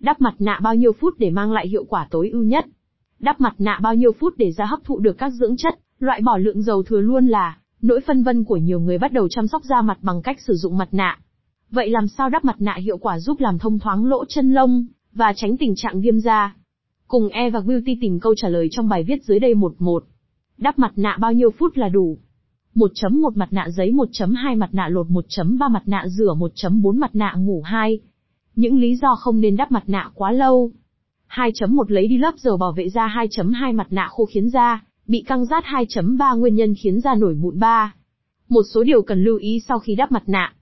Đắp mặt nạ bao nhiêu phút để mang lại hiệu quả tối ưu nhất? Đắp mặt nạ bao nhiêu phút để da hấp thụ được các dưỡng chất, loại bỏ lượng dầu thừa luôn là nỗi phân vân của nhiều người bắt đầu chăm sóc da mặt bằng cách sử dụng mặt nạ. Vậy làm sao đắp mặt nạ hiệu quả giúp làm thông thoáng lỗ chân lông và tránh tình trạng viêm da? Cùng e và Beauty tìm câu trả lời trong bài viết dưới đây một một. Đắp mặt nạ bao nhiêu phút là đủ? 1.1 mặt nạ giấy 1.2 mặt nạ lột 1.3 mặt nạ rửa 1.4 mặt nạ ngủ 2. Những lý do không nên đắp mặt nạ quá lâu. 2.1 lấy đi lớp dầu bảo vệ da 2.2 mặt nạ khô khiến da, bị căng rát 2.3 nguyên nhân khiến da nổi mụn 3. Một số điều cần lưu ý sau khi đắp mặt nạ.